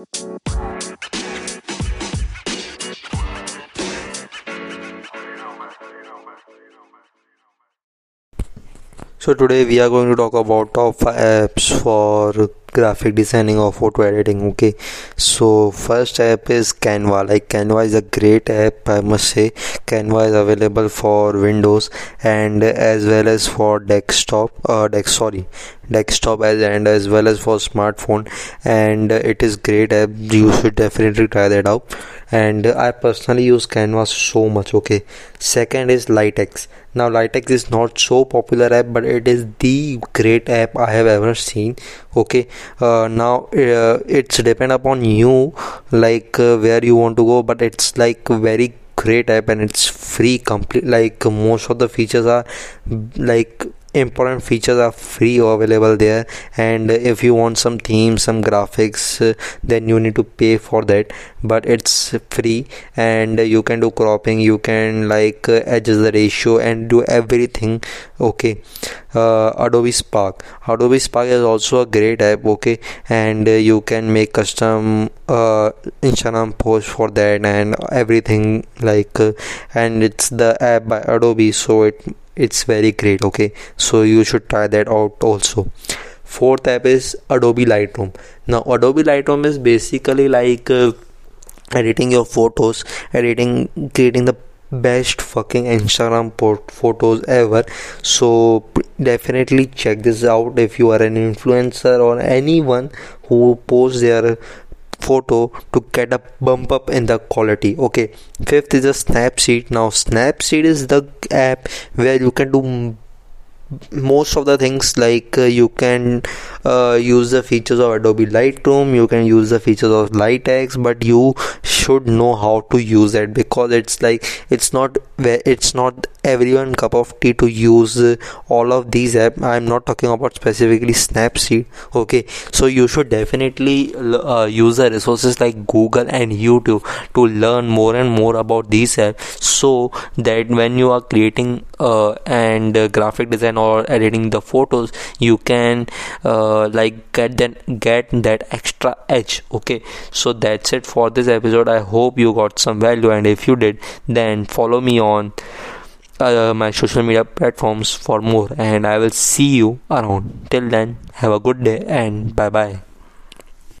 So today we are going to talk about top 5 apps for graphic designing or photo editing okay. So first app is canva. Like canva is a great app i must say. Canva is available for windows and as well as for desktop uh desk sorry desktop as and as well as for smartphone. And it is great app. You should definitely try that out. And i personally use canva so much okay. Second is LightX now LightX is not so popular app but it is the great app i have ever seen okay uh, now uh, it's depend upon you like uh, where you want to go but it's like very great app and it's free complete like most of the features are like important features are free available there. And if you want some themes some graphics uh, then you need to pay for that. But it's free and you can do cropping you can like uh, adjust the ratio and do everything okay. Uh, adobe spark. Adobe spark is also a great app okay? And uh, you can make custom uh, instagram post for that and everything like uh, and it's the app by adobe so it it's very great okay? So you should try that out also. Fourth app is adobe lightroom. Now adobe lightroom is basically like uh, editing your photos editing creating the best fucking instagram port photos ever. So definitely check this out if you are an influencer or anyone who posts their photo to get a bump up in the quality okay? Fifth is a snapseed. Now snapseed is the app where you can do most of the things like uh, you can uh, use the features of adobe lightroom. You can use the features of LightX but you should know how to use it because it's like it's not it's not everyone cup of tea to use uh, all of these app. I'm not talking about specifically snapseed okay? So you should definitely uh, use the resources like google and youtube to learn more and more about these apps so that when you are creating uh, and uh, graphic design or editing the photos you can uh, like get then get that extra edge okay? So that's it for this episode. I hope you got some value and if you did then follow me on uh, my social media platforms for more. And i will see you around. Till then have a good day and bye bye